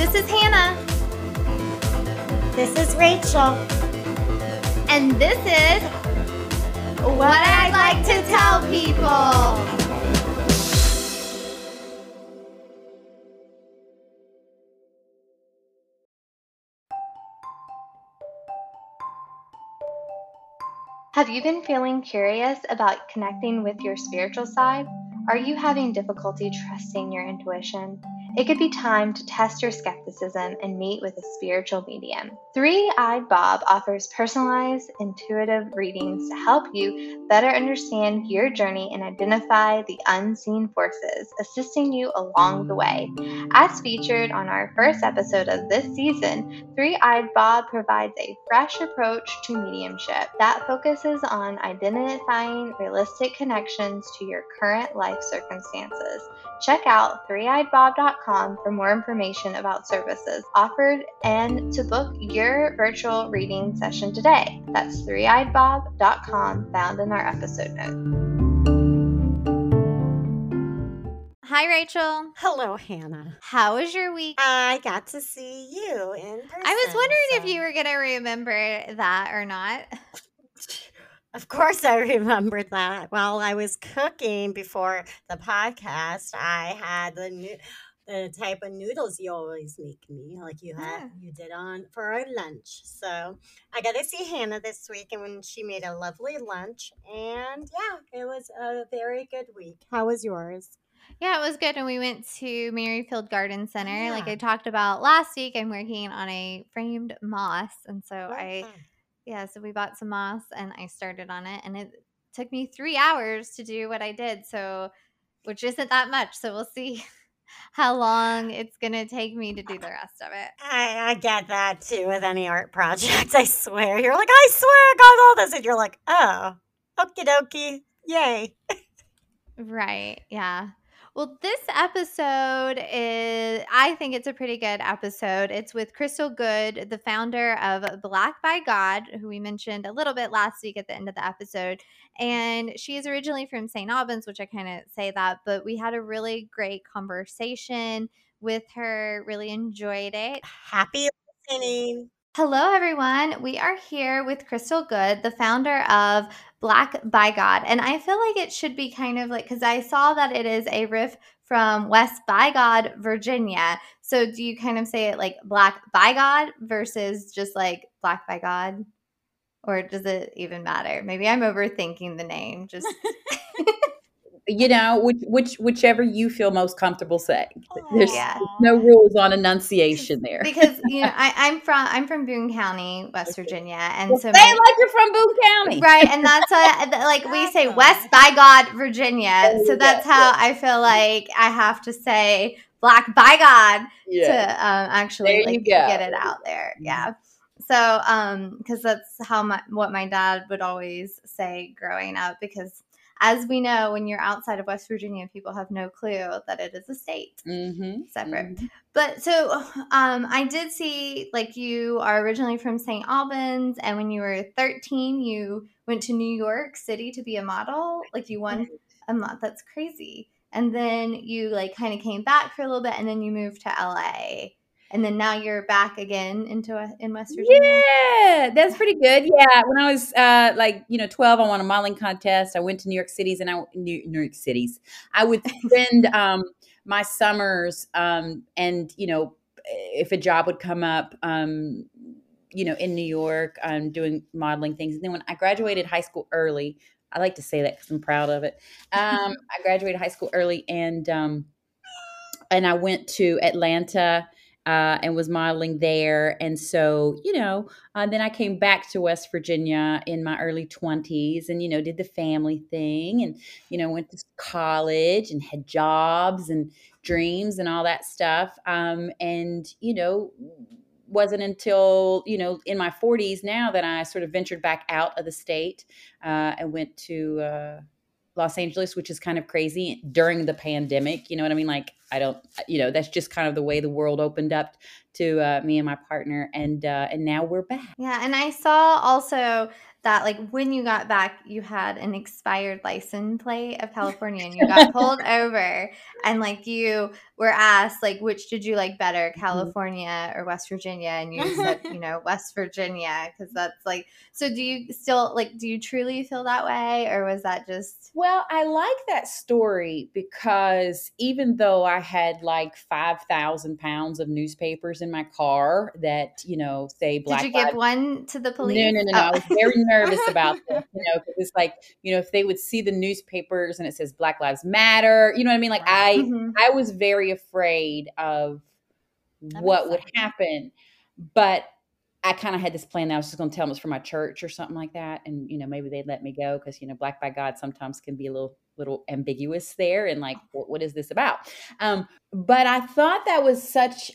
This is Hannah. This is Rachel. And this is What I'd Like to Tell People. Have you been feeling curious about connecting with your spiritual side? Are you having difficulty trusting your intuition? It could be time to test your skepticism and meet with a spiritual medium. Three Eyed Bob offers personalized, intuitive readings to help you better understand your journey and identify the unseen forces assisting you along the way. As featured on our first episode of this season, Three Eyed Bob provides a fresh approach to mediumship that focuses on identifying realistic connections to your current life circumstances. Check out threeeyedbob.com for more information about services offered and to book your virtual reading session today. That's threeeyedbob.com, found in our episode notes. Hi, Rachel. Hello, Hannah. How was your week? I got to see you in person. I was wondering so- if you were going to remember that or not. Of course, I remembered that. While I was cooking before the podcast, I had the new, the type of noodles you always make me, like you had Yeah. you did on for our lunch. So I got to see Hannah this week, and when she made a lovely lunch, and yeah, it was a very good week. How was yours? Yeah, it was good. And we went to Merrifield Garden Center. Like I talked about last week, I'm working on a framed moss. And so I, yeah, so we bought some moss and I started on it. And it took me three hours to do what I did. So, which isn't that much. So we'll see how long it's going to take me to do the rest of it. I, I get that too with any art project. I swear. You're like, I swear I got all this. And you're like, oh, okie dokie. Yay. Right. Yeah. Well, this episode is, I think it's a pretty good episode. It's with Crystal Good, the founder of Black by God, who we mentioned a little bit last week at the end of the episode. And she is originally from St. Albans, which I kind of say that, but we had a really great conversation with her, really enjoyed it. Happy listening. Hello, everyone. We are here with Crystal Good, the founder of Black by God. And I feel like it should be kind of like, because I saw that it is a riff from West by God, Virginia. So do you kind of say it like Black by God versus just like Black by God? Or does it even matter? Maybe I'm overthinking the name. Just you know, which which whichever you feel most comfortable saying. There's, Yeah. there's no rules on enunciation there. because you know I, I'm from I'm from Boone County, West Virginia, and Well, so say my- like you're from Boone County. Right, and that's a, like we say West by God, Virginia. There So that's how I feel like I have to say Black by God Yeah. to um, actually like. Mm-hmm. get it out there. Yeah. So um because that's how my what my dad would always say growing up because as we know when you're outside of West Virginia people have no clue that it is a state Mm-hmm. separate. But so um, I did see like you are originally from St. Albans, and when you were 13, you went to New York City to be a model. Like you won a month. That's crazy. And then you like kind of came back for a little bit, and then you moved to LA, and then now you're back again into a, in West Virginia. Yeah, that's pretty good. Yeah, when I was uh, like you know twelve, I won a modeling contest. I went to New York Cities, and I New, New York Cities. I would spend um, my summers, um, and you know, if a job would come up, um, you know, in New York, um, doing modeling things. And then when I graduated high school early, I like to say that because I'm proud of it. Um, I graduated high school early, and um, and I went to Atlanta uh, and was modeling there. And so, you know, uh, then I came back to West Virginia in my early 20s and, you know, did the family thing and, you know, went to college and had jobs and dreams and all that stuff. Um, and, you know, wasn't until, you know, in my 40s now that I sort of ventured back out of the state uh, and went to, uh, Los Angeles, which is kind of crazy during the pandemic. You know what I mean? Like, I don't, you know, that's just kind of the way the world opened up to uh, me and my partner, and uh, and now we're back. Yeah, and I saw also that like when you got back you had an expired license plate of California and you got pulled over and like you were asked like which did you like better Mm-hmm. California or West Virginia and you said you know West Virginia cuz that's like so do you still like do you truly feel that way or was that just Well, I like that story because even though I had like 5,000 pounds of newspapers in my car that, you know, say Black Did you give Lives one to the police? No, no, no, no. Oh. I was very nervous about this, you know, because it's like, you know, if they would see the newspapers and it says Black Lives Matter, you know what I mean? Like I Mhm. I was very afraid of That what would sense. happen. But I kind of had this plan that I was just going to tell them it was for my church or something like that. And, you know, maybe they'd let me go because, you know, Black by God sometimes can be a little, little ambiguous there and like, what, what is this about? Um, but I thought that was such,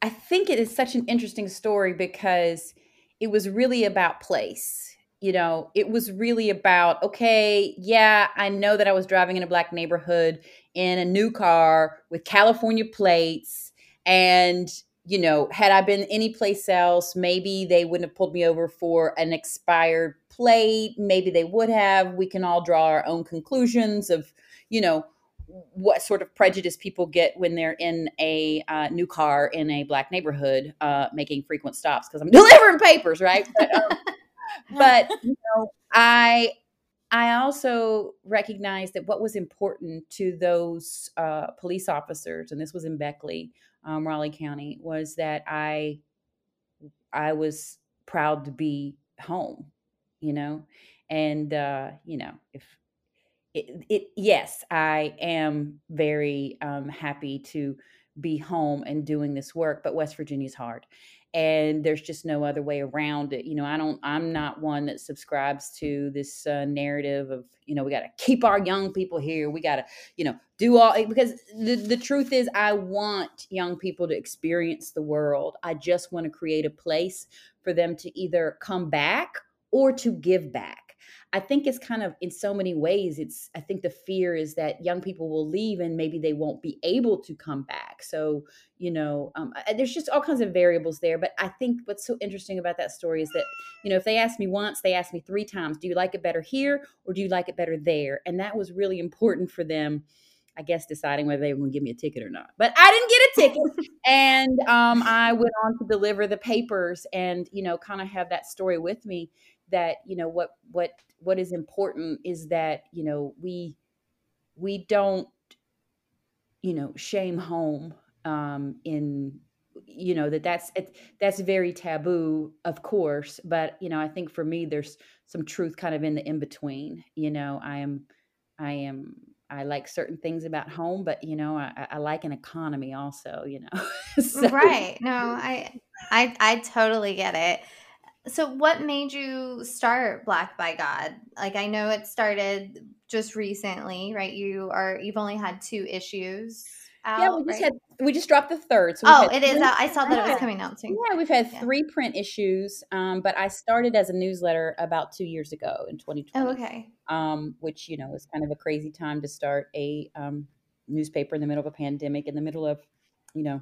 I think it is such an interesting story because it was really about place. You know, it was really about, okay, yeah, I know that I was driving in a black neighborhood in a new car with California plates. And, you know, had I been anyplace else, maybe they wouldn't have pulled me over for an expired plate. Maybe they would have. We can all draw our own conclusions of, you know, what sort of prejudice people get when they're in a uh, new car in a black neighborhood uh, making frequent stops because I'm delivering papers, right? But, um, but you know, I I also recognized that what was important to those uh, police officers, and this was in Beckley, um, Raleigh County, was that I I was proud to be home, you know, and uh, you know if it, it yes, I am very um, happy to be home and doing this work, but West Virginia is hard. And there's just no other way around it. You know, I don't, I'm not one that subscribes to this uh, narrative of, you know, we got to keep our young people here. We got to, you know, do all, because the, the truth is, I want young people to experience the world. I just want to create a place for them to either come back or to give back. I think it's kind of in so many ways. It's I think the fear is that young people will leave and maybe they won't be able to come back. So you know, um, there's just all kinds of variables there. But I think what's so interesting about that story is that you know, if they asked me once, they asked me three times, "Do you like it better here or do you like it better there?" And that was really important for them. I guess deciding whether they were going to give me a ticket or not. But I didn't get a ticket, and um, I went on to deliver the papers, and you know, kind of have that story with me that you know what what what is important is that you know we we don't you know shame home um in you know that that's it, that's very taboo of course but you know i think for me there's some truth kind of in the in between you know i am i am i like certain things about home but you know i, I- like an economy also you know So- right. No, I I I totally get it. So what made you start Black by God? Like I know it started just recently, right? You are you've only had two issues out. yeah we just right? had we just dropped the third so Oh, it is out. I saw that it was coming out soon. Yeah, we've had Yeah. three print issues, um, but I started as a newsletter about two years ago in 2020, Oh, okay. um, which you know is kind of a crazy time to start a um, newspaper in the middle of a pandemic, in the middle of you know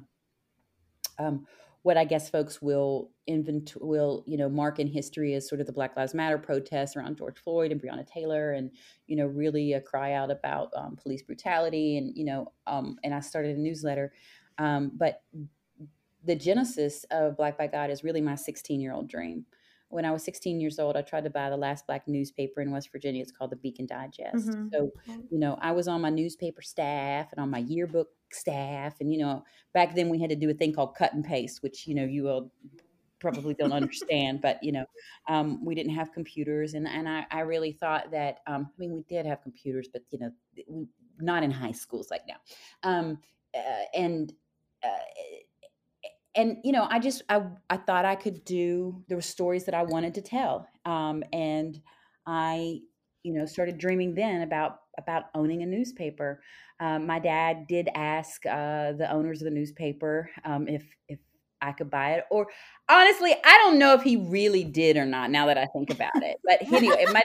um, what I guess folks will invent will you know mark in history as sort of the Black Lives Matter protests around George Floyd and Breonna Taylor, and you know really a cry out about um, police brutality, and you know um, and I started a newsletter, um, but the genesis of Black by God is really my 16 year old dream. When I was 16 years old, I tried to buy the last black newspaper in West Virginia. It's called the Beacon Digest. Mhm. So, you know, I was on my newspaper staff and on my yearbook staff. And, you know, back then we had to do a thing called cut and paste, which, you know, you all probably don't understand, but, you know, um, we didn't have computers. And, and I, I really thought that, um, I mean, we did have computers, but, you know, we, not in high schools like now. Um, uh, and, uh, and you know i just i i thought i could do there were stories that i wanted to tell um and i you know started dreaming then about about owning a newspaper. Um, my dad did ask uh the owners of the newspaper um if if i could buy it or honestly i don't know if he really did or not now that i think about it. But anyway my,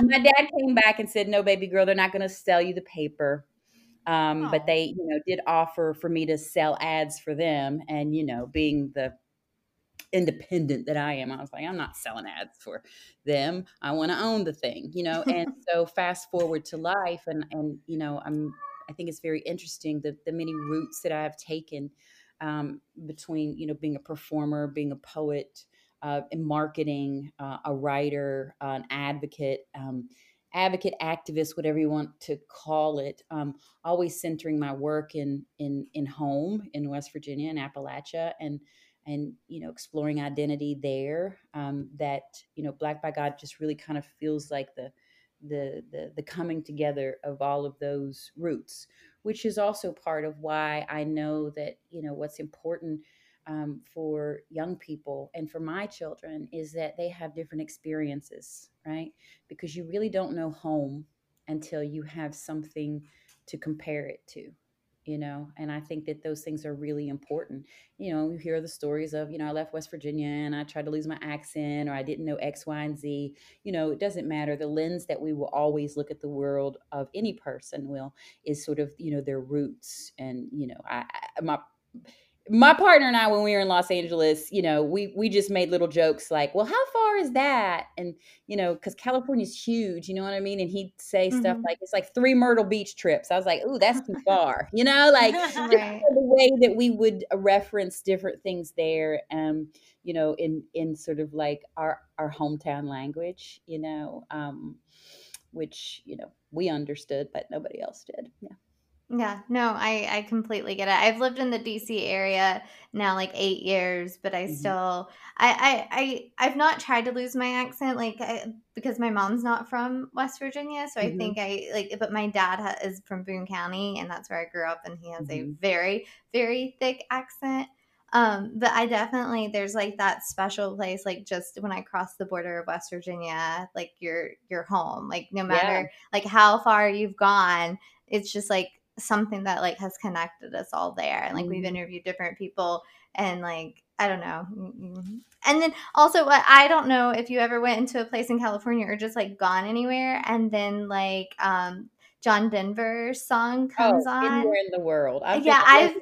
my dad came back and said no baby girl they're not going to sell you the paper um, but they you know did offer for me to sell ads for them and you know being the independent that I am. I was like, I'm not selling ads for them. I want to own the thing, you know. and so fast forward to life, and and you know, I'm I think it's very interesting the the many routes that I have taken um, between you know being a performer, being a poet, uh, in marketing, uh, a writer, uh, an advocate. Um, advocate activist whatever you want to call it um, always centering my work in in in home in west virginia and appalachia and and you know exploring identity there um, that you know black by god just really kind of feels like the the the, the coming together of all of those roots which is also part of why i know that you know what's important um, for young people and for my children is that they have different experiences right? Because you really don't know home until you have something to compare it to you know? And i think that those things are really important. You know you hear the stories of you know i left west virginia and i tried to lose my accent or i didn't know x y and z. You know it doesn't matter. The lens that we will always look at the world of any person will is sort of you know their roots and you know i, I my my partner and I, when we were in Los Angeles, you know, we we just made little jokes like, "Well, how far is that?" And you know, because California's huge, you know what I mean. And he'd say mm-hmm. stuff like, "It's like three Myrtle Beach trips." I was like, "Ooh, that's too far," you know, like right. the way that we would uh, reference different things there, um, you know, in in sort of like our our hometown language, you know, um, which you know we understood, but nobody else did. Yeah. Yeah, no, I I completely get it. I've lived in the DC area now like 8 years, but I mm-hmm. still I I I I've not tried to lose my accent like I, because my mom's not from West Virginia, so mm-hmm. I think I like but my dad ha- is from Boone County and that's where I grew up and he has mm-hmm. a very very thick accent. Um, but I definitely there's like that special place, like just when I cross the border of West Virginia, like you're you're home. Like no matter yeah. like how far you've gone, it's just like something that like has connected us all there and like mm-hmm. we've interviewed different people and like i don't know and then also i don't know if you ever went into a place in california or just like gone anywhere and then like um john denver's song comes oh, on anywhere in the world I've yeah i've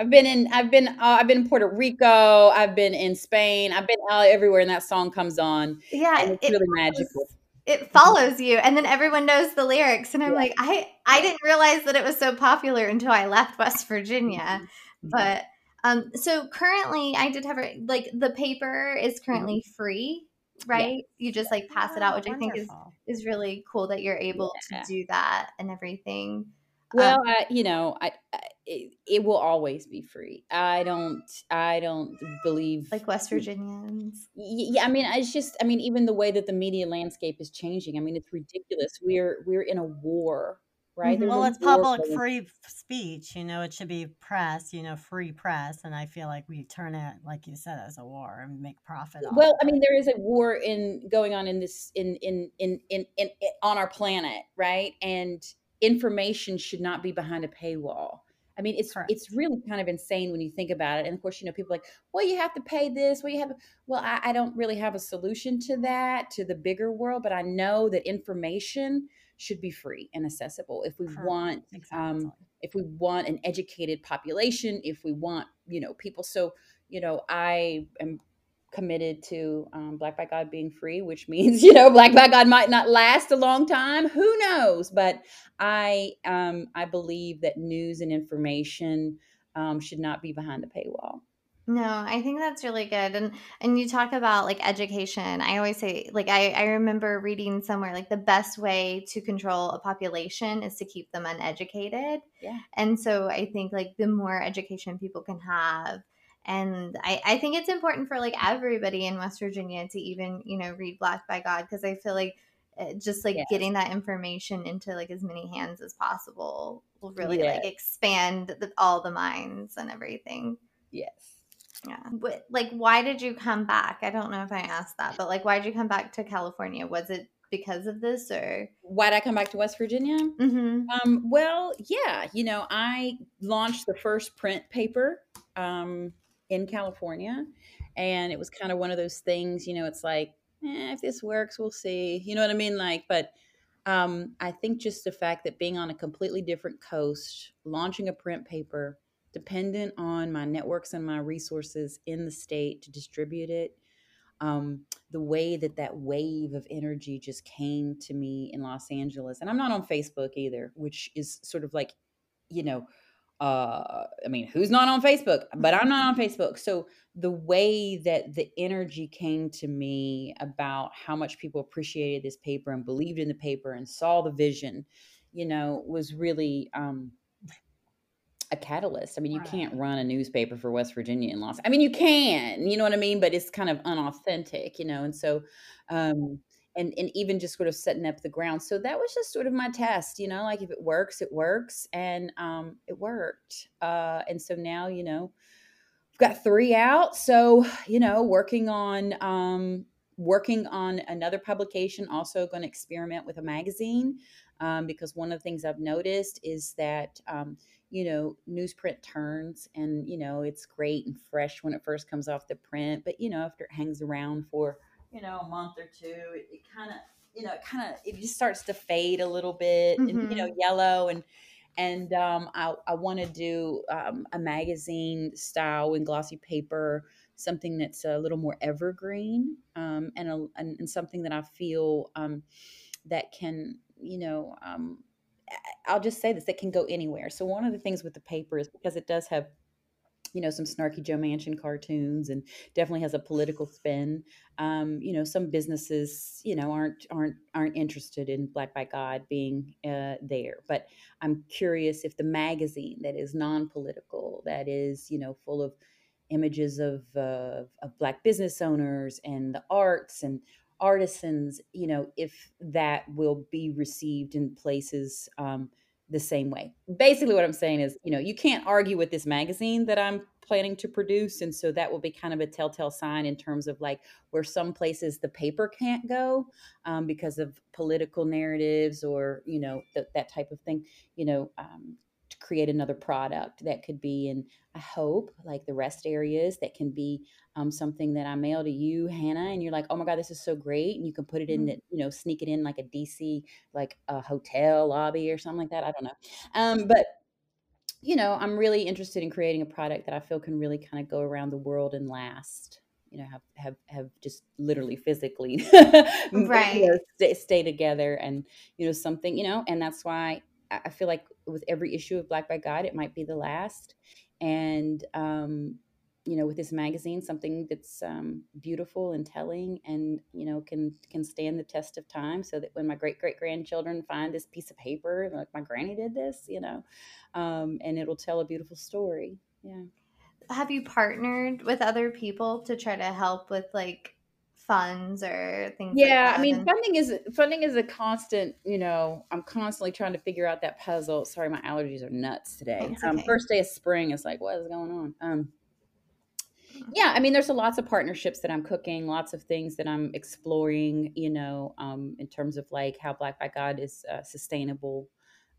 I've been in I've been uh, I've been in Puerto Rico, I've been in Spain, I've been out everywhere and that song comes on. Yeah, it's it, really magical it follows you and then everyone knows the lyrics and i'm yeah. like i i didn't realize that it was so popular until i left west virginia mm-hmm. but um so currently i did have a, like the paper is mm-hmm. currently free right yeah. you just like pass it out which oh, i think is is really cool that you're able yeah. to do that and everything well, um, I, you know, I, I it, it, will always be free. I don't, I don't believe like West Virginians. Yeah, I mean, it's just, I mean, even the way that the media landscape is changing. I mean, it's ridiculous. We're we're in a war, right? Mm-hmm. Well, it's public going. free speech. You know, it should be press. You know, free press, and I feel like we turn it, like you said, as a war and make profit. Off well, I mean, there is a war in going on in this in in in in, in, in on our planet, right? And information should not be behind a paywall. I mean, it's Correct. it's really kind of insane when you think about it. And of course, you know, people like, well, you have to pay this. Well, you have, well, I, I don't really have a solution to that, to the bigger world, but I know that information should be free and accessible if we Correct. want, um, exactly. um, if we want an educated population, if we want, you know, people. So, you know, I am committed to um, Black by God being free, which means you know Black by God might not last a long time. Who knows? But I um, I believe that news and information um, should not be behind a paywall. No, I think that's really good. And and you talk about like education. I always say like I, I remember reading somewhere like the best way to control a population is to keep them uneducated. Yeah. And so I think like the more education people can have, and I, I think it's important for like everybody in west virginia to even you know read black by god because i feel like eh, just like getting that information into like as many hands as possible will really like expand the, all the minds and everything. Yes. Yeah. But like why did you come back? I don't know if i asked that but like why did you come back to california? Was it because of this or? Why did i come back to west virginia? Mm-hmm. um, well yeah you know i launched the first print paper um, in California. And it was kind of one of those things, you know, it's like, eh, if this works, we'll see. You know what I mean? Like, but um, I think just the fact that being on a completely different coast, launching a print paper, dependent on my networks and my resources in the state to distribute it. Um, the way that that wave of energy just came to me in Los Angeles, and I'm not on Facebook either, which is sort of like, you know, uh, I mean, who's not on Facebook? But I'm not on Facebook. So the way that the energy came to me about how much people appreciated this paper and believed in the paper and saw the vision, you know, was really um, a catalyst. I mean, you Right. can't run a newspaper for West Virginia in Los. I mean, you can, you know what I mean, but it's kind of unauthentic, you know. And so, um, and and even just sort of setting up the ground. So that was just sort of my test, you know. Like if it works, it works, and um, it worked. Uh, and so now, you know, I've got three out. So you know, working on um, working on another publication. Also, going to experiment with a magazine um, because one of the things I've noticed is that. Um, you know, newsprint turns and, you know, it's great and fresh when it first comes off the print. But, you know, after it hangs around for, you know, a month or two, it, it kind of, you know, it kind of, it just starts to fade a little bit and, you know, yellow and, and um, I, I want to do um, a magazine style in glossy paper, something that's a little more evergreen um, and, a, and, and something that I feel um, that can, you know, um, I'll just say this, it can go anywhere. So one of the things with the paper is because it does have you know some snarky Joe Manchin cartoons and definitely has a political spin. Um, you know, some businesses you know aren't aren't aren't interested in Black by God being uh, there, but I'm curious if the magazine that is non-political, that is you know full of images of uh, of Black business owners and the arts and artisans, you know, if that will be received in places. Um, the same way. Basically, what I'm saying is, you know, you can't argue with this magazine that I'm planning to produce. And so that will be kind of a telltale sign in terms of like where some places the paper can't go um, because of political narratives or, you know, th- that type of thing, you know, um, create another product that could be in, I hope, like the rest areas that can be um, something that I mail to you, Hannah, and you're like, oh my God, this is so great. And you can put it in, Mhm. you know, sneak it in like a DC, like a hotel lobby or something like that. I don't know. Um, but you know, I'm really interested in creating a product that I feel can really kind of go around the world and last. You know, have have have just literally physically, you Right. know, stay, stay together, and you know something. You know, and that's why I feel like with every issue of Black by God, it might be the last. And um, you know, with this magazine, something that's um, beautiful and telling, and you know, can can stand the test of time, so that when my great great grandchildren find this piece of paper, like my granny did this, you know, um, and it'll tell a beautiful story. Yeah. Have you partnered with other people to try to help with like funds or things like Yeah, that? I mean, And- funding is funding is a constant. You know, I'm constantly trying to figure out that puzzle. Sorry, my allergies are nuts today. That's Um, first day of spring, it's like, what is going on? Um, yeah, I mean, there's a lots of partnerships that I'm cooking, lots of things that I'm exploring. You know, um, in terms of like how Black by God is uh, sustainable.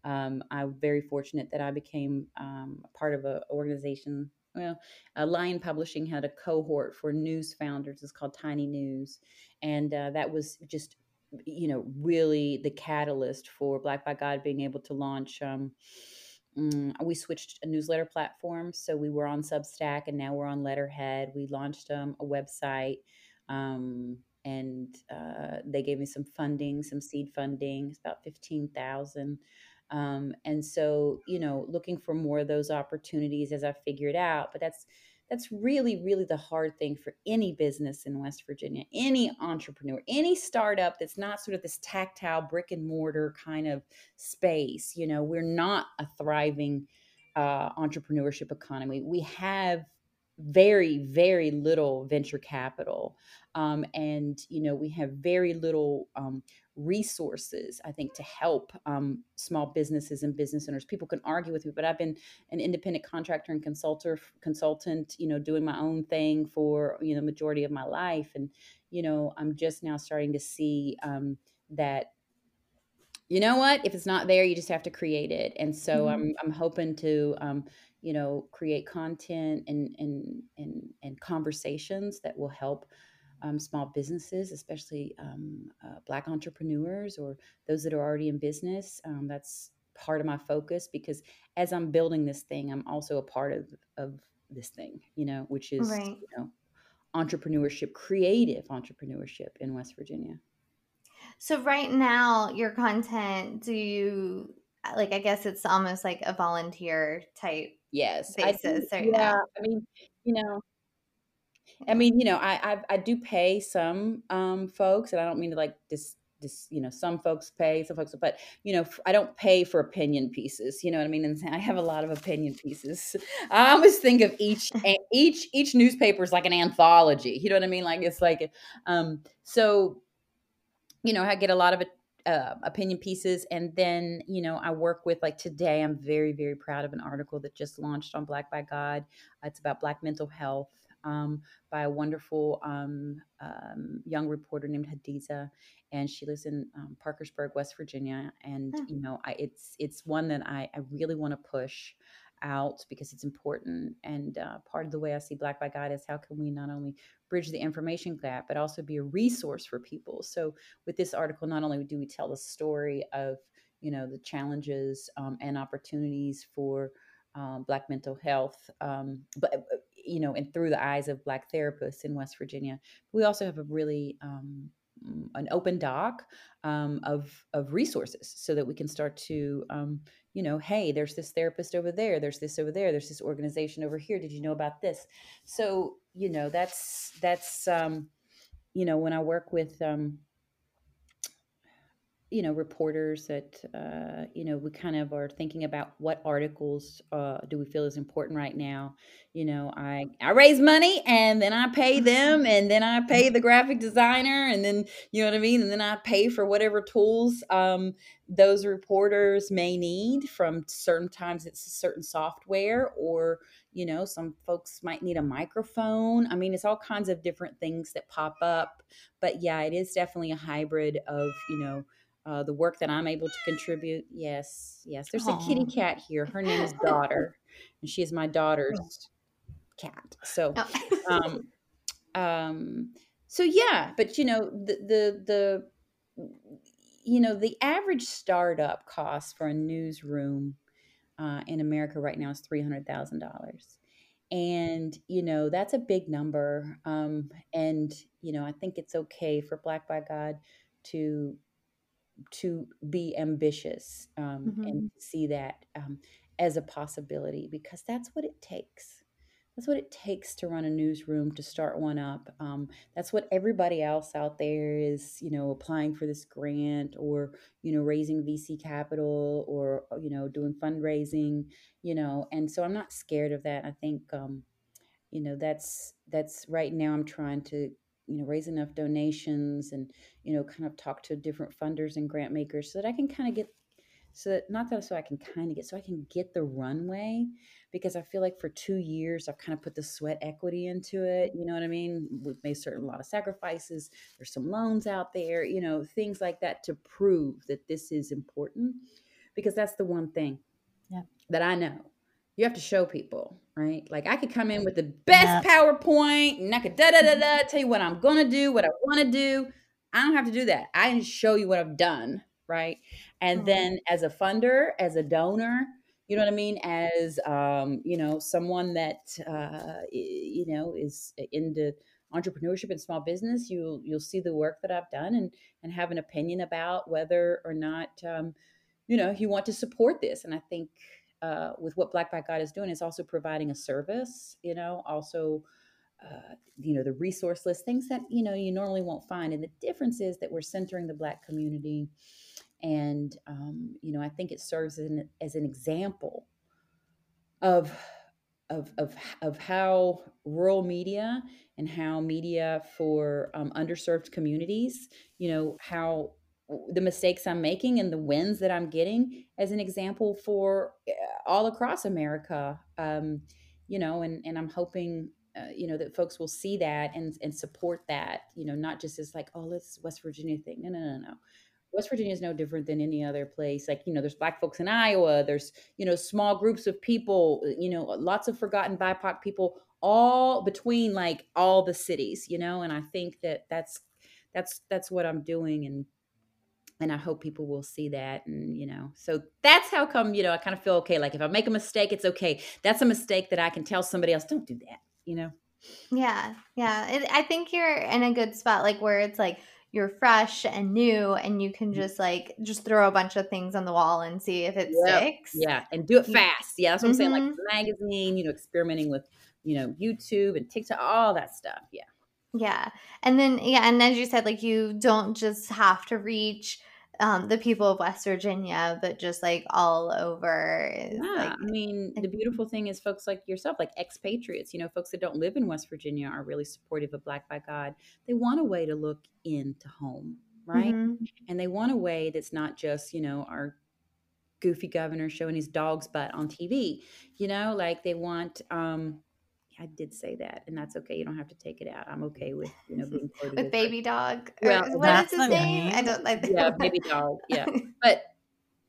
Um, I'm very fortunate that I became um, part of an organization. Well, uh, Lion Publishing had a cohort for news founders. It's called Tiny News, and uh, that was just, you know, really the catalyst for Black by God being able to launch. Um, mm, we switched a newsletter platform, so we were on Substack, and now we're on Letterhead. We launched um, a website. Um, and uh, they gave me some funding, some seed funding. It's about fifteen thousand, um, and so you know, looking for more of those opportunities as I figured out. But that's that's really, really the hard thing for any business in West Virginia, any entrepreneur, any startup that's not sort of this tactile brick and mortar kind of space. You know, we're not a thriving uh, entrepreneurship economy. We have very, very little venture capital, um, and you know, we have very little. Um, resources i think to help um, small businesses and business owners. People can argue with me but i've been an independent contractor and consultor consultant you know doing my own thing for you know majority of my life. And you know i'm just now starting to see um, that you know what? If it's not there you just have to create it. And so Mhm. i'm i'm hoping to um, you know create content and and and and conversations that will help um, small businesses, especially um, uh, Black entrepreneurs or those that are already in business. Um, that's part of my focus because as I'm building this thing, I'm also a part of of this thing, you know, which is Right. you know entrepreneurship, creative entrepreneurship in West Virginia. So right now, your content, do you like? I guess it's almost like a volunteer type Yes, I do. right Yeah, now. I mean, you know, I mean, you know, I I, I do pay some um, folks, and I don't mean to like this this you know some folks pay some folks but you know i don't pay for opinion pieces you know what i mean? And i have a lot of opinion pieces. I always think of each each each newspaper is like an anthology you know what i mean? Like it's like um so you know i get a lot of uh, opinion pieces and then you know i work with like today i'm very very proud of an article that just launched on black by god. It's about black mental health um, by a wonderful um, um, young reporter named Hadiza, and she lives in um, Parkersburg, West Virginia. And Hmm. you know, I, it's it's one that I, I really want to push out because it's important. And uh, part of the way I see Black by God is how can we not only bridge the information gap, but also be a resource for people. So with this article, not only do we tell the story of you know the challenges um, and opportunities for um, Black mental health, um, but uh, you know, and through the eyes of Black therapists in West Virginia. We also have a really um, mm, an open doc um, of of resources so that we can start to um, you know hey there's this therapist over there there's this over there there's this organization over here did you know about this so you know that's that's um, you know when i work with um, you know reporters that uh, you know we kind of are thinking about what articles uh, do we feel is important right now? You know i i raise money and then i pay them and then i pay the graphic designer and then you know what i mean? And then i pay for whatever tools um, those reporters may need from certain times it's a certain software or you know some folks might need a microphone. I mean it's all kinds of different things that pop up. But yeah it is definitely a hybrid of you know uh, the work that I'm able to contribute. Yes, yes. There's a kitty cat here. Her name is Daughter, and she is my daughter's cat. So, Oh. um, um, so yeah. But you know, the the the you know the average startup cost for a newsroom uh, in America right now is three hundred thousand dollars. And you know that's a big number, um, and you know I think it's okay for Black by God to to be ambitious um, Mhm. and see that um, as a possibility because that's what it takes. That's what it takes to run a newsroom, to start one up. Um, that's what everybody else out there is, you know, applying for this grant or, you know, raising VC capital or, uh, you know, doing fundraising, you know. And so I'm not scared of that. I think, um, you know that's that's right now i'm trying to you know raise enough donations and you know kind of talk to different funders and grant makers so that i can kind of get so that not that so i can kind of get so i can get the runway because i feel like for two years i've kind of put the sweat equity into it you know what i mean we've made certain a lot of sacrifices there's some loans out there you know things like that to prove that this is important because that's the one thing Yeah. that i know you have to show people, right? Like I could come in with the best Yep. PowerPoint and I could da da da da tell you what I'm gonna do, what I want to do. I don't have to do that. I can show you what I've done, right? And Mhm. then as a funder, as a donor, you know what I mean, as um, you know, someone that uh, you know is into entrepreneurship and small business, you'll you'll see the work that I've done and and have an opinion about whether or not um, you know you want to support this. And I think uh, with what Black by God is doing is also providing a service, you know, also, uh, you know, the resource list, things that, you know, you normally won't find. And the difference is that we're centering the Black community. And, um, you know, I think it serves as an, as an example of, of, of, of how rural media and how media for um, underserved communities, you know, how the mistakes I'm making and the wins that I'm getting as an example for uh, all across America. Um, you know, and and I'm hoping uh, you know that folks will see that and and support that. You know, not just as like, oh, it's West Virginia thing. No, no, no, no. West Virginia is no different than any other place. Like, you know, there's black folks in Iowa, there's, you know, small groups of people, you know, lots of forgotten BIPOC people all between like all the cities, you know, and I think that that's that's that's what I'm doing and and I hope people will see that. And, you know, so that's how come, you know, I kind of feel okay. Like if I make a mistake, it's okay. That's a mistake that I can tell somebody else, don't do that, you know? Yeah. Yeah. It, I think you're in a good spot, like where it's like, you're fresh and new and you can mm-hmm. just like just throw a bunch of things on the wall and see if it yep. sticks yeah and do it fast yeah that's what mm-hmm. i'm saying like mm-hmm. magazine you know experimenting with you know youtube and tiktok all that stuff yeah yeah and then yeah and as you said like you don't just have to reach um, the people of West Virginia, but just like all over. yeah, like, I mean, the beautiful thing is folks like yourself, like expatriates, you know, folks that don't live in West Virginia are really supportive of Black by God. They want a way to look into home, right? Mm-hmm. And they want a way that's not just, you know, our goofy governor showing his dog's butt on TV, you know, like they want, um, I did say that, and that's okay. You don't have to take it out. I'm okay with you know being with baby dog. Well, what is his name? I don't like. Yeah, baby dog. Yeah, but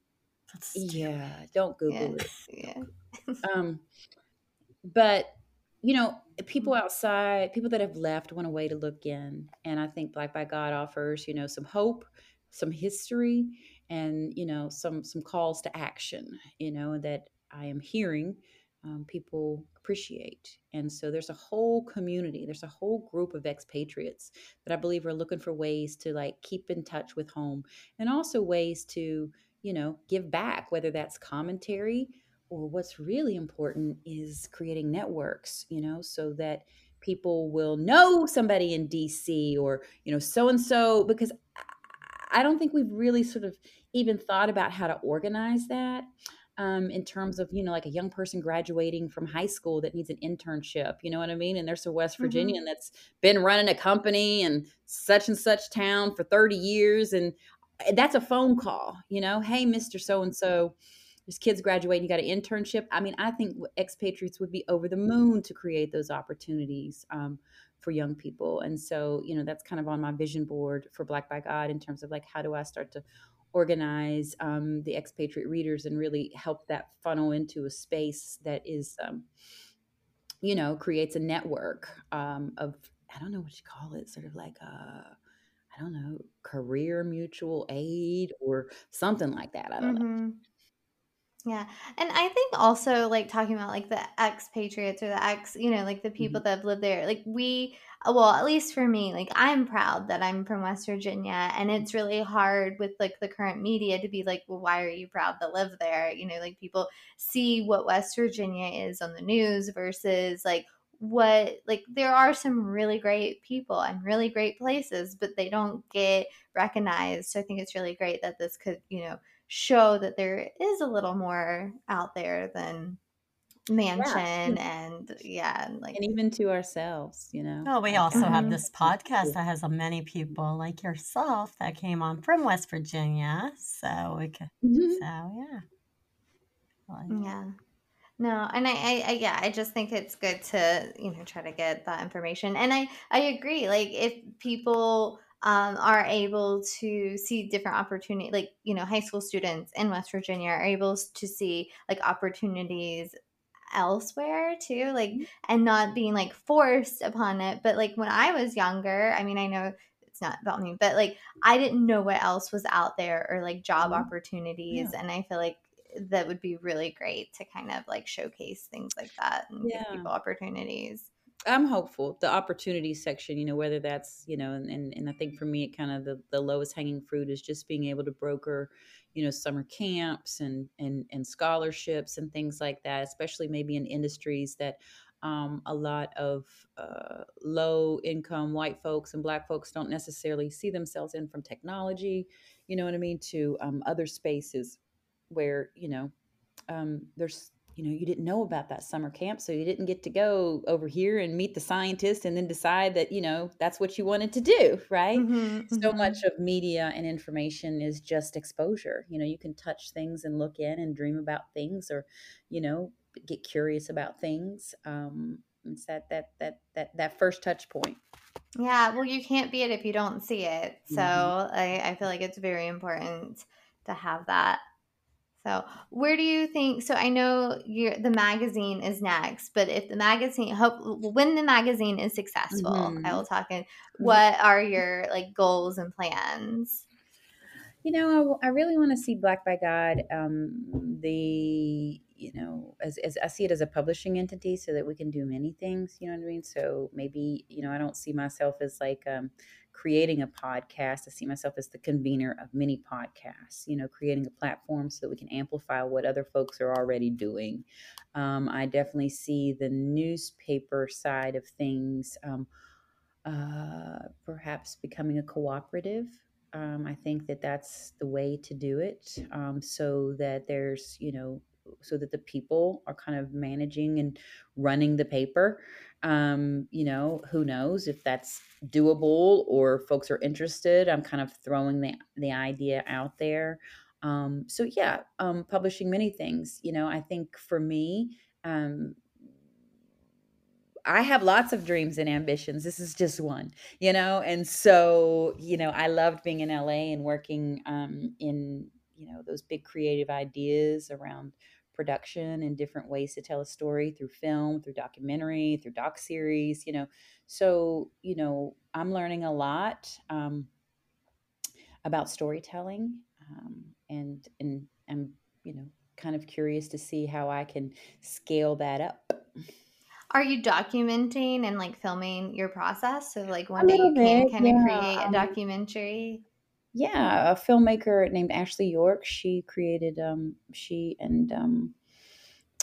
yeah, don't Google yeah. it. Yeah. um, but you know, people outside, people that have left, want a way to look in, and I think Black by God offers you know some hope, some history, and you know some some calls to action. You know that I am hearing um, people appreciate. And so there's a whole community, there's a whole group of expatriates that I believe are looking for ways to like keep in touch with home and also ways to, you know, give back, whether that's commentary or what's really important is creating networks, you know, so that people will know somebody in DC or, you know, so and so, because I don't think we've really sort of even thought about how to organize that um, in terms of you know like a young person graduating from high school that needs an internship you know what i mean? And there's a west virginian mm-hmm. that's been running a company in such and such town for 30 years and that's a phone call you know? Hey mr so and so there's kids graduating you got an internship? I mean i think expatriates would be over the moon to create those opportunities um, for young people. And so you know that's kind of on my vision board for black by god in terms of like how do i start to organize um, the expatriate readers and really help that funnel into a space that is um, you know creates a network um, of i don't know what you call it sort of like a i don't know career mutual aid or something like that i don't mm-hmm. know yeah. And I think also like talking about like the expatriates or the ex, you know, like the people mm-hmm. that have lived there, like we, uh, well, at least for me, like I'm proud that I'm from West Virginia. And it's really hard with like the current media to be like, well, why are you proud to live there? You know, like people see what West Virginia is on the news versus like, what like there are some really great people and really great places but they don't get recognized so i think it's really great that this could you know show that there is a little more out there than Manchin yeah. and yeah and like and even to ourselves you know oh we also mm-hmm. have this podcast that has many people like yourself that came on from west virginia so we could mm-hmm. so yeah well, yeah no and I, I, I yeah i just think it's good to you know try to get that information and i i agree like if people um, are able to see different opportunity like you know high school students in west virginia are able to see like opportunities elsewhere too like mm-hmm. and not being like forced upon it but like when i was younger i mean i know it's not about me but like i didn't know what else was out there or like job mm-hmm. opportunities yeah. and i feel like that would be really great to kind of like showcase things like that and yeah. give people opportunities I'm hopeful. The opportunity section, you know, whether that's, you know, and, and, and I think for me, it kind of the, the lowest hanging fruit is just being able to broker, you know, summer camps and, and, and scholarships and things like that, especially maybe in industries that um, a lot of uh, low income white folks and black folks don't necessarily see themselves in from technology, you know what I mean, to um, other spaces where, you know, um, there's you know you didn't know about that summer camp so you didn't get to go over here and meet the scientist and then decide that you know that's what you wanted to do right mm-hmm, so mm-hmm. much of media and information is just exposure you know you can touch things and look in and dream about things or you know get curious about things um it's that that that that that first touch point yeah well you can't be it if you don't see it so mm-hmm. I, I feel like it's very important to have that so, where do you think? So, I know you the magazine is next, but if the magazine, hope when the magazine is successful, mm-hmm. I will talk in. Mm-hmm. What are your like goals and plans? You know, I, I really want to see Black by God. Um, the you know, as, as I see it as a publishing entity, so that we can do many things. You know what I mean? So maybe you know, I don't see myself as like um, creating a podcast. I see myself as the convener of many podcasts. You know, creating a platform so that we can amplify what other folks are already doing. Um, I definitely see the newspaper side of things. Um, uh, perhaps becoming a cooperative um, I think that that's the way to do it um, so that there's, you know, so that the people are kind of managing and running the paper. Um, you know, who knows if that's doable or folks are interested. I'm kind of throwing the, the idea out there. Um, so, yeah, um, publishing many things. You know, I think for me, um, I have lots of dreams and ambitions. This is just one, you know? And so, you know, I loved being in LA and working um, in, you know, those big creative ideas around production and different ways to tell a story through film, through documentary, through doc series, you know. So, you know, I'm learning a lot um, about storytelling um, and, and I'm, you know, kind of curious to see how I can scale that up. Are you documenting and like filming your process? So like one day you can kind of create a um documentary. Yeah, a filmmaker named Ashley York. She created um she and um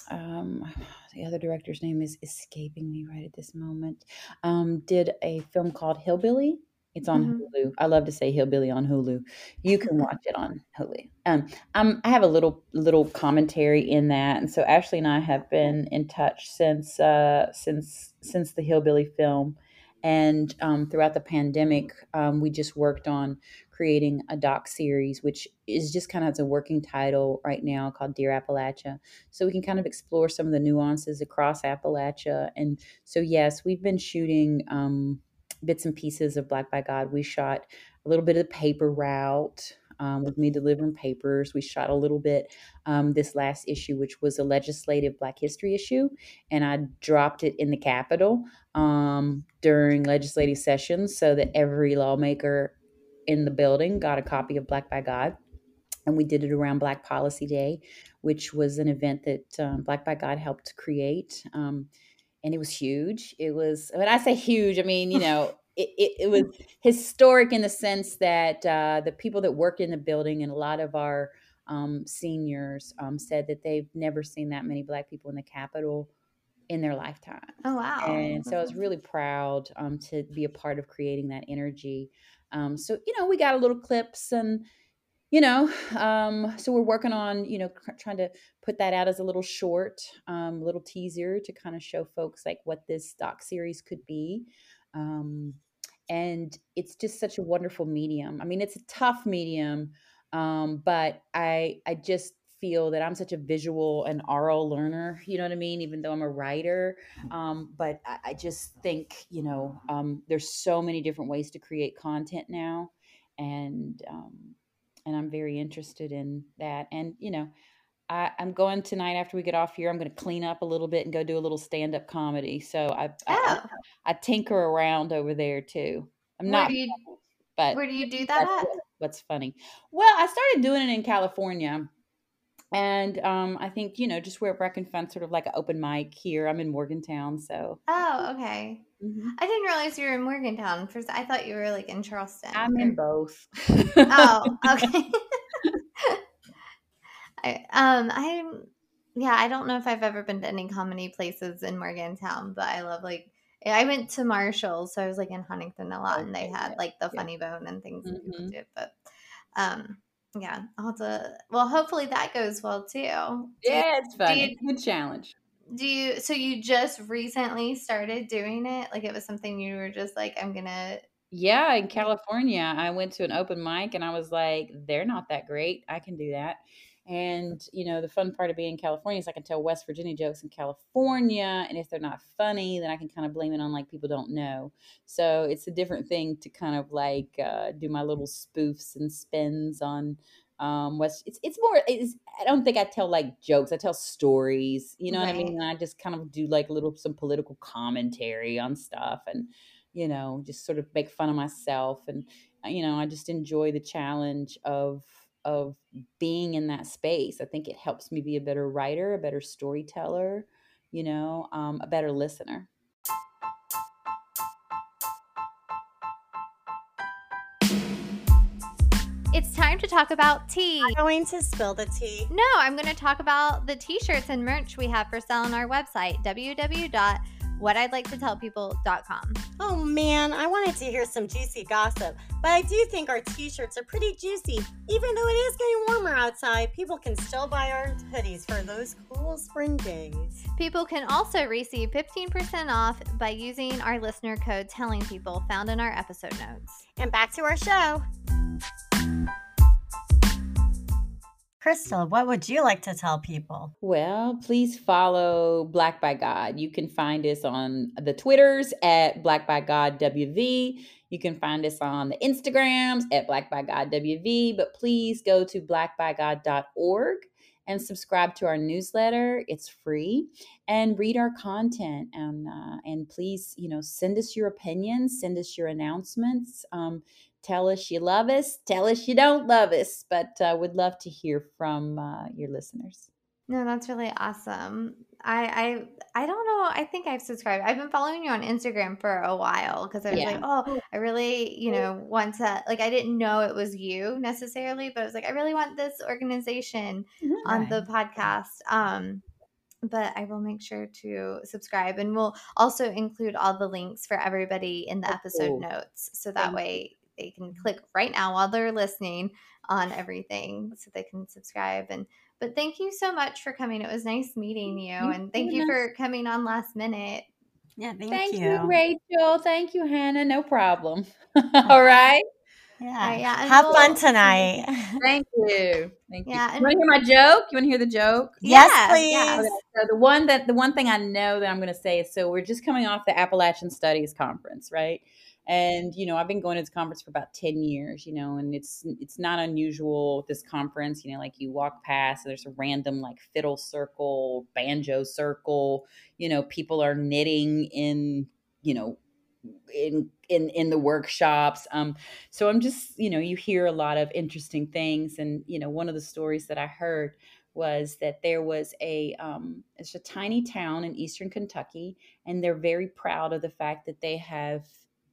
um the other director's name is escaping me right at this moment. Um did a film called Hillbilly it's on mm-hmm. Hulu. I love to say Hillbilly on Hulu. You can watch it on Hulu. Um, I'm, I have a little little commentary in that, and so Ashley and I have been in touch since uh, since since the Hillbilly film, and um, throughout the pandemic, um, we just worked on creating a doc series, which is just kind of has a working title right now called Dear Appalachia. So we can kind of explore some of the nuances across Appalachia, and so yes, we've been shooting. Um, bits and pieces of Black by God. We shot a little bit of the paper route um, with me delivering papers. We shot a little bit um, this last issue, which was a legislative Black History issue, and I dropped it in the Capitol um, during legislative sessions so that every lawmaker in the building got a copy of Black by God. And we did it around Black Policy Day, which was an event that um, Black by God helped create. Um, and it was huge. It was when I say huge, I mean you know it, it, it was historic in the sense that uh, the people that work in the building and a lot of our um, seniors um, said that they've never seen that many Black people in the Capitol in their lifetime. Oh wow! And so I was really proud um, to be a part of creating that energy. Um, so you know we got a little clips and you know um, so we're working on you know trying to put that out as a little short um, little teaser to kind of show folks like what this doc series could be um, and it's just such a wonderful medium i mean it's a tough medium um, but i i just feel that i'm such a visual and oral learner you know what i mean even though i'm a writer um, but I, I, just think you know um, there's so many different ways to create content now and um, and I'm very interested in that. And you know, I, am going tonight after we get off here. I'm going to clean up a little bit and go do a little stand up comedy. So I, oh. I, I tinker around over there too. I'm where not, you, but where do you do that? What, what's funny? Well, I started doing it in California. And um, I think you know, just where I can find sort of like an open mic here. I'm in Morgantown, so. Oh, okay. Mm-hmm. I didn't realize you were in Morgantown. First, I thought you were like in Charleston. I'm or... in both. oh, okay. I um I yeah I don't know if I've ever been to any comedy places in Morgantown, but I love like I went to Marshall, so I was like in Huntington a lot, and they had like the Funny Bone and things mm-hmm. did. But um, yeah, I'll have to. Well, hopefully that goes well too. Yeah, it's fun. You, good challenge. Do you? So you just recently started doing it? Like it was something you were just like, I'm gonna. Yeah, in California, I went to an open mic and I was like, they're not that great. I can do that. And you know, the fun part of being in California is I can tell West Virginia jokes in California, and if they're not funny, then I can kind of blame it on like people don't know. So it's a different thing to kind of like uh, do my little spoofs and spins on um west it's it's more it's i don't think i tell like jokes i tell stories you know right. what i mean and i just kind of do like little some political commentary on stuff and you know just sort of make fun of myself and you know, I just enjoy the challenge of of being in that space. I think it helps me be a better writer, a better storyteller, you know, um, a better listener. It's time to talk about tea. I'm going to spill the tea. No, I'm going to talk about the t shirts and merch we have for sale on our website, www.whatidliketotellpeople.com. Oh man, I wanted to hear some juicy gossip, but I do think our t shirts are pretty juicy. Even though it is getting warmer outside, people can still buy our hoodies for those cool spring days. People can also receive 15% off by using our listener code telling people found in our episode notes. And back to our show. Crystal, what would you like to tell people? Well, please follow Black by God. You can find us on the Twitters at Black by God WV. You can find us on the Instagrams at Black by God WV. But please go to blackbygod.org and subscribe to our newsletter. It's free and read our content. And uh, and please, you know, send us your opinions, send us your announcements. Um, tell us you love us, tell us you don't love us, but uh, would love to hear from uh, your listeners. No, that's really awesome. I I I don't know. I think I've subscribed. I've been following you on Instagram for a while because I was Yeah. like, oh, I really, you know, want to like I didn't know it was you necessarily, but I was like, I really want this organization on the podcast. Um, but I will make sure to subscribe and we'll also include all the links for everybody in the Oh, episode cool. notes. So that way they can click right now while they're listening on everything so they can subscribe and but thank you so much for coming. It was nice meeting you You and thank you for coming on last minute. Yeah, thank, Thank you. you, Rachel. Thank you, Hannah. No problem. All right. Yeah. Uh, yeah, Have we'll- fun tonight. Thank you. Thank you. Yeah, you and- want to hear my joke? You want to hear the joke? yes, Yeah, please. yeah. Okay, so the one that the one thing I know that I'm going to say is so we're just coming off the Appalachian Studies conference, right? And you know, I've been going to this conference for about 10 years, you know, and it's it's not unusual this conference, you know, like you walk past there's a random like fiddle circle, banjo circle, you know, people are knitting in, you know, in in in the workshops. Um so I'm just, you know, you hear a lot of interesting things and you know, one of the stories that I heard was that there was a um, it's a tiny town in eastern Kentucky, and they're very proud of the fact that they have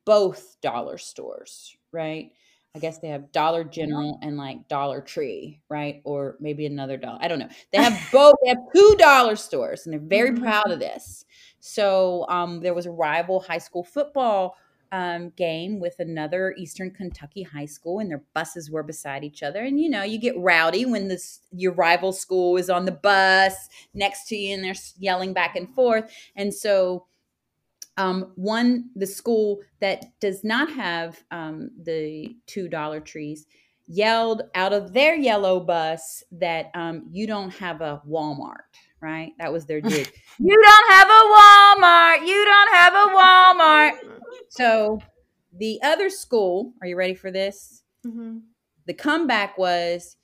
both dollar stores, right? I guess they have Dollar General and like Dollar Tree, right? Or maybe another dollar. I don't know. They have both. They have two dollar stores, and they're very Mhm. proud of this. So um, there was a rival high school football um, game with another Eastern Kentucky high school, and their buses were beside each other. And you know, you get rowdy when this your rival school is on the bus next to you, and they're yelling back and forth. And so, um, one the school that does not have um, the two dollar trees yelled out of their yellow bus that um, you don't have a Walmart. Right, that was their dig. you don't have a Walmart. You don't have a Walmart. So the other school, are you ready for this? Mhm. The comeback was,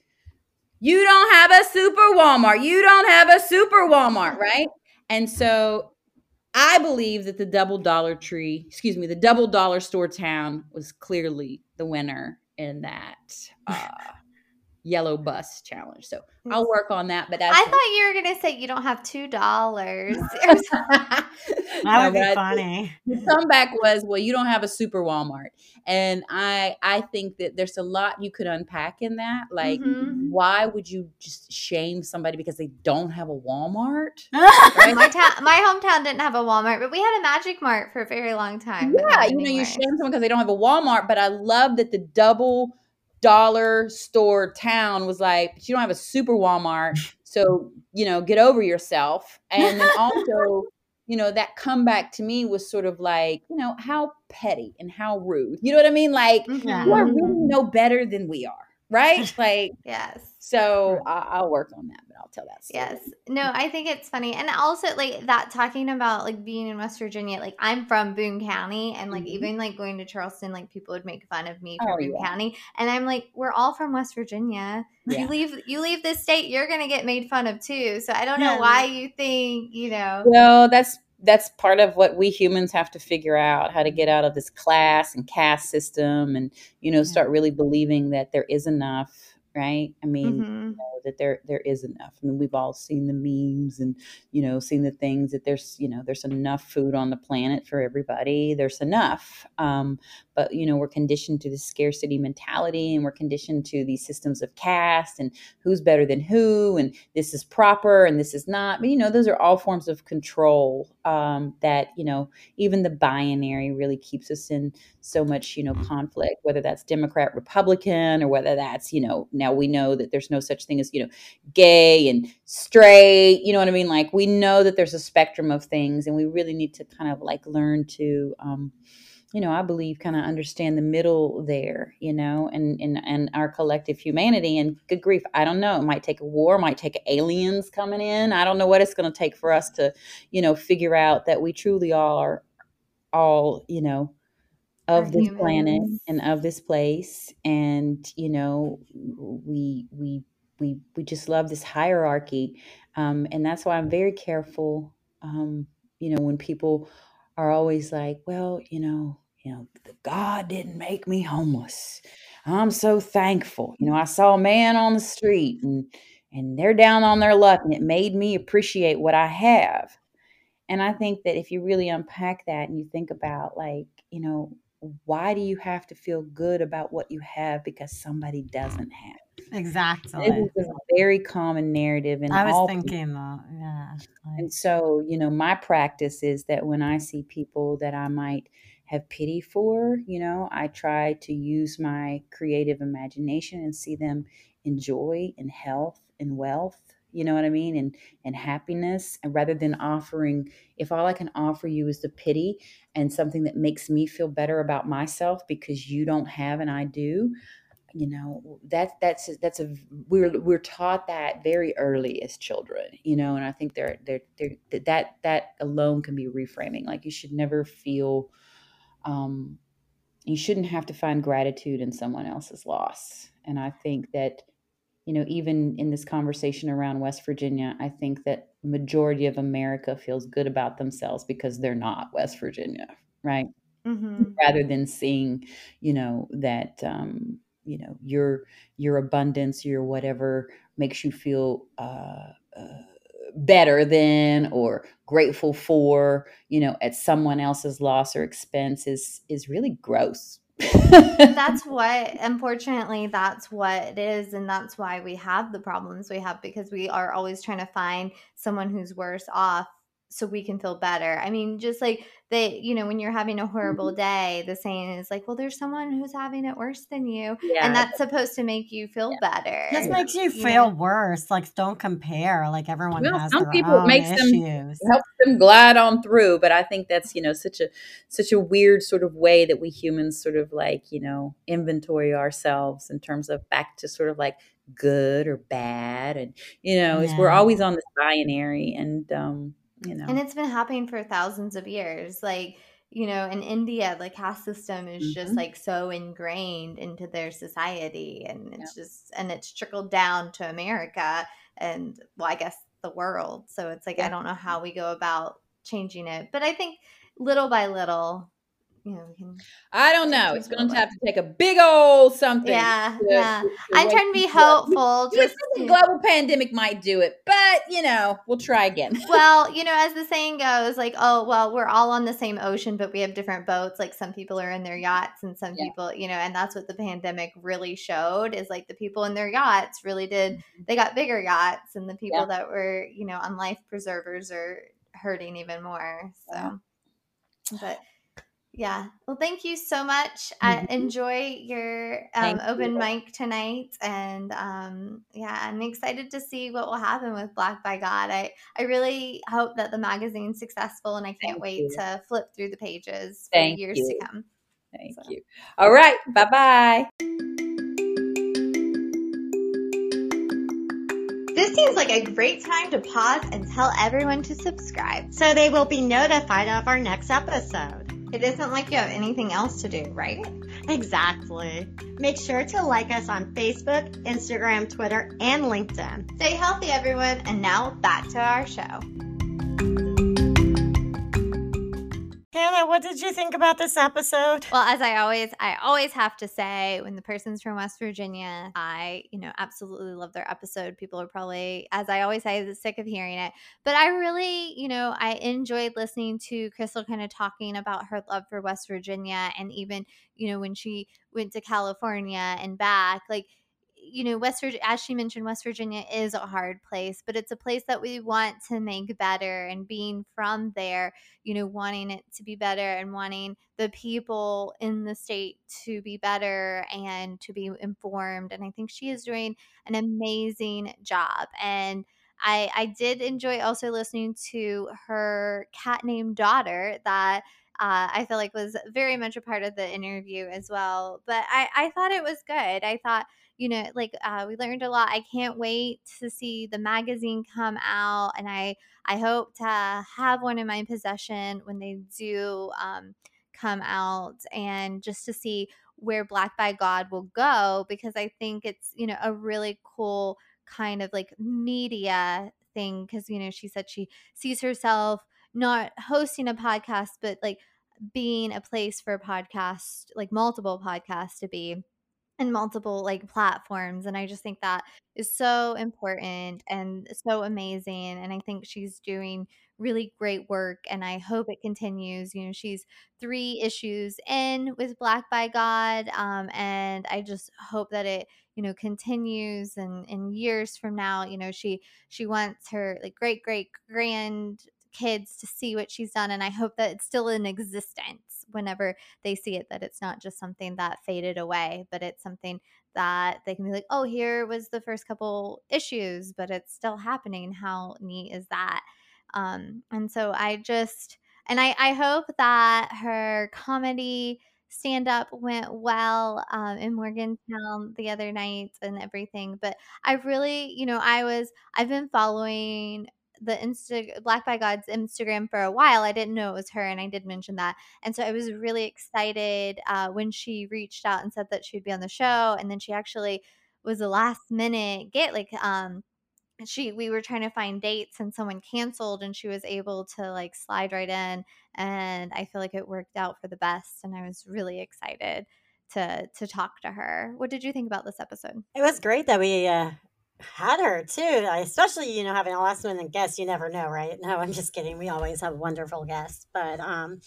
you don't have a super Walmart. You don't have a super Walmart, right? And so I believe that the double dollar tree, excuse me, the double dollar store town was clearly the winner in that uh, yellow bus challenge. So I'll work on that. But that's I thought you were gonna say you don't have two dollars. That would be funny. the comeback was well you don't have a super walmart and i i think that there's a lot you could unpack in that like Mhm. why would you just shame somebody because they don't have a walmart Right? my town, my hometown didn't have a Walmart, but we had a Magic Mart for a very long time. yeah you know you shame someone because they don't have a walmart but i love that the double dollar store town was like but you don't have a super walmart so you know get over yourself and then also you know that comeback to me was sort of like you know how petty and how rude you know what i mean like Mhm. you are really know better than we are, right? like, Yes. So I, I'll work on that, but I'll tell that story. Yes. No, I think it's funny. And also like that talking about like being in West Virginia, like I'm from Boone County and like Mhm. even like going to Charleston, like people would make fun of me from Oh, Boone yeah. County. And I'm like, we're all from West Virginia. Yeah. You leave you leave this state, you're gonna get made fun of too. So I don't Yeah. know why you think, you know. Well, that's that's part of what we humans have to figure out how to get out of this class and caste system and you know start really believing that there is enough right? I mean Mhm. you know, that there there is enough. I mean we've all seen the memes and you know seen the things that there's you know there's enough food on the planet for everybody. There's enough um, but you know we're conditioned to the scarcity mentality and we're conditioned to these systems of caste and who's better than who and this is proper and this is not. But you know those are all forms of control um, that you know even the binary really keeps us in so much you know conflict whether that's democrat republican or whether that's you know now we know that there's no such thing as you know gay and straight you know what i mean? Like we know that there's a spectrum of things and we really need to kind of like learn to um, you know, I believe kind of understand the middle there, you know, and, and and our collective humanity. And good grief, I don't know. It might take a war, might take aliens coming in. I don't know what it's going to take for us to, you know, figure out that we truly all are all, you know, of this planet and of this place. And, you know, we we we we just love this hierarchy. Um, and that's why I'm very careful, um, you know, when people are always like, well, you know, you know, God didn't make me homeless. I'm so thankful. You know, I saw a man on the street and and they're down on their luck and it made me appreciate what I have. And I think that if you really unpack that and you think about like, you know, why do you have to feel good about what you have because somebody doesn't have? Exactly. This is a very common narrative And I was all people. thinking that. Yeah. And so, you know, my practice is that when I see people that I might have pity for, you know, I try to use my creative imagination and see them enjoy and health and wealth, you know what I mean? And and happiness. And rather than offering, if all I can offer you is the pity and something that makes me feel better about myself because you don't have and I do, you know that that's that's a we're we're taught that very early as children you know and i think they're they're, they're that that alone can be reframing like you should never feel um you shouldn't have to find gratitude in someone else's loss and i think that you know even in this conversation around west virginia i think that majority of america feels good about themselves because they're not west virginia right Mhm. rather than seeing you know that um you know your your abundance your whatever makes you feel uh, uh better than or grateful for you know at someone else's loss or expense is is really gross. That's what unfortunately that's what it is and that's why we have the problems we have because we are always trying to find someone who's worse off so we can feel better i mean just like they you know when you're having a horrible day the saying is like well there's someone who's having it worse than you yeah and that's supposed to make you feel better This makes you you feel know? worse. Like, don't compare. Like, everyone Well, has some their people own makes them- issues. helps them glide on through but i think that's you know such a such a weird sort of way that we humans sort of like you know inventory ourselves in terms of back to sort of like good or bad and you know is we're always on this binary and um you know. and it's been happening for thousands of years like you know in india the caste system is just Mhm. like so ingrained into their society and it's just and it's trickled down to america and well i guess the world. So it's like i don't know how we go about changing it but i think little by little you know we can I don't know. It's going to have to take a big old something. yeah to- yeah to- to i'm wake trying to be hopeful just global pandemic might do it, but you know, we'll try again. well, you know, as the saying goes, like, oh, well, we're all on the same ocean, but we have different boats. Like some people are in their yachts and some Yeah. people, you know, and that's what the pandemic really showed is like the people in their yachts really did, they got bigger yachts and the people Mm-hmm. Yeah. that were, you know, on life preservers are hurting even more. So, Yeah. but yeah. Well, thank you so much. I Mhm. enjoy your um, open you. mic tonight, and um, yeah, I'm excited to see what will happen with Black by God. I I really hope that the magazine's successful, and I can't Thank wait you. to flip through the pages for Thank years you. to come. Thank So. you. All right. Bye bye. This seems like a great time to pause and tell everyone to subscribe. so they will be notified of our next episode. It isn't like you have anything else to do, right? Exactly. Make sure to like us on Facebook, Instagram, Twitter, and LinkedIn. Stay healthy, everyone. And now back to our show. What did you think about this episode? Well, as I always I always have to say when the person's from West Virginia, I, you know, absolutely love their episode. People are probably as I always say sick of hearing it. But I really, you know, I enjoyed listening to Crystal kind of talking about her love for West Virginia and even, you know, when she went to California and back, like you know, West Virginia, as she mentioned, West Virginia is a hard place, but it's a place that we want to make better. And being from there, you know, wanting it to be better and wanting the people in the state to be better and to be informed. And I think she is doing an amazing job. And I, I did enjoy also listening to her cat named daughter that uh, I feel like was very much a part of the interview as well. But I, I thought it was good. I thought you know, like uh, we learned a lot. I can't wait to see the magazine come out, and I I hope to have one in my possession when they do um, come out, and just to see where Black by God will go because I think it's you know a really cool kind of like media thing because you know she said she sees herself not hosting a podcast but like being a place for a podcast like multiple podcasts to be and multiple like platforms and i just think that is so important and so amazing and i think she's doing really great work and i hope it continues you know she's three issues in with black by god um, and i just hope that it you know continues and in years from now you know she she wants her like great great grand kids to see what she's done and i hope that it's still in existence whenever they see it that it's not just something that faded away but it's something that they can be like oh here was the first couple issues but it's still happening how neat is that um and so i just and i i hope that her comedy stand up went well um, in Morgantown the other night and everything. But I really, you know, I was, I've been following the Insta Black by God's Instagram for a while. I didn't know it was her, and I did mention that. And so I was really excited uh, when she reached out and said that she'd be on the show. And then she actually was a last minute get like um she we were trying to find dates and someone canceled and she was able to like slide right in and I feel like it worked out for the best and I was really excited to to talk to her. What did you think about this episode? It was great that we uh, had her too. Especially, you know, having a last minute guest, you never know, right? No, I'm just kidding. We always have wonderful guests. But um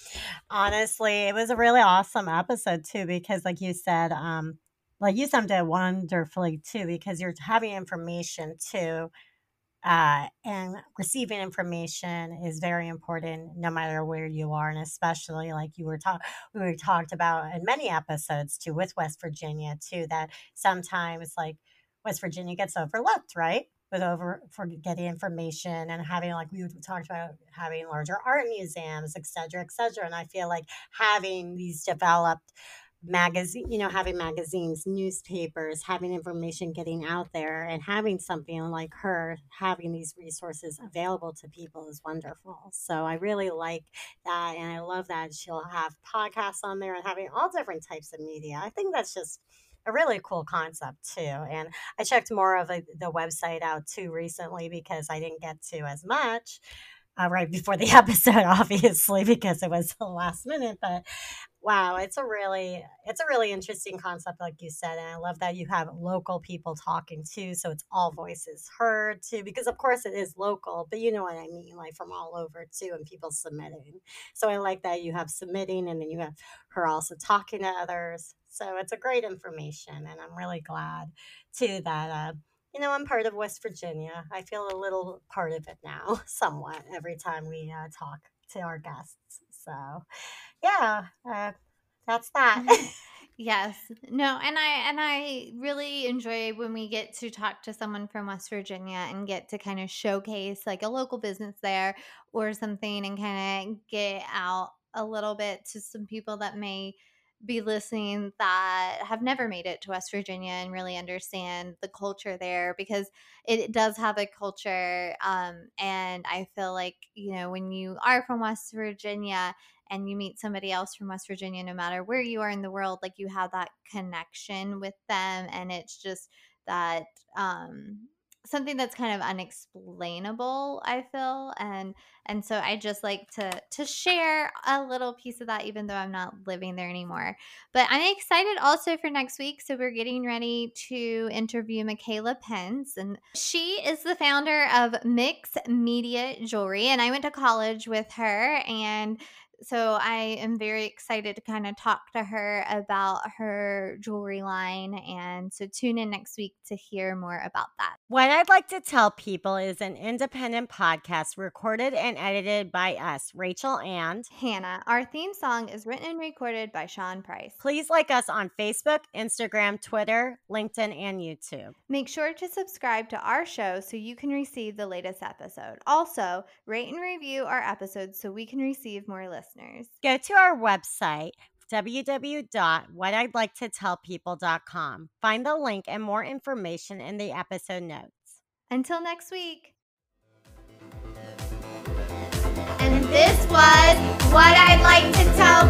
honestly, it was a really awesome episode too, because like you said, um, like you summed it wonderfully too, because you're having information too. Uh, and receiving information is very important no matter where you are and especially like you were talking we were talked about in many episodes too with west virginia too that sometimes like West Virginia gets overlooked, right? With over for getting information and having like we talked about having larger art museums, et cetera, et cetera. And I feel like having these developed magazine, you know, having magazines, newspapers, having information getting out there and having something like her, having these resources available to people is wonderful. So I really like that. And I love that she'll have podcasts on there and having all different types of media. I think that's just a really cool concept too. And I checked more of a, the website out too recently because I didn't get to as much uh, right before the episode, obviously, because it was the last minute. But wow, it's a really it's a really interesting concept, like you said, and I love that you have local people talking too, so it's all voices heard too. Because of course it is local, but you know what I mean, like from all over too, and people submitting. So I like that you have submitting, and then you have her also talking to others. So it's a great information, and I'm really glad too that. Uh, you know, I'm part of West Virginia. I feel a little part of it now, somewhat, every time we uh, talk to our guests. So, yeah, uh, that's that. Mm-hmm. yes. No, and I and I really enjoy when we get to talk to someone from West Virginia and get to kind of showcase like a local business there or something and kind of get out a little bit to some people that may be listening that have never made it to West Virginia and really understand the culture there because it does have a culture. Um, and I feel like, you know, when you are from West Virginia and you meet somebody else from West Virginia, no matter where you are in the world, like you have that connection with them. And it's just that, um, something that's kind of unexplainable i feel and and so i just like to to share a little piece of that even though i'm not living there anymore but i'm excited also for next week so we're getting ready to interview michaela pence and she is the founder of mix media jewelry and i went to college with her and so I am very excited to kind of talk to her about her jewelry line. And so tune in next week to hear more about that. What I'd like to tell people is an independent podcast recorded and edited by us, Rachel and Hannah. Our theme song is written and recorded by Sean Price. Please like us on Facebook, Instagram, Twitter, LinkedIn, and YouTube. Make sure to subscribe to our show so you can receive the latest episode. Also, rate and review our episodes so we can receive more listeners listeners. Go to our website, www.whatidliketotellpeople.com. Find the link and more information in the episode notes. Until next week. And this was What I'd Like to Tell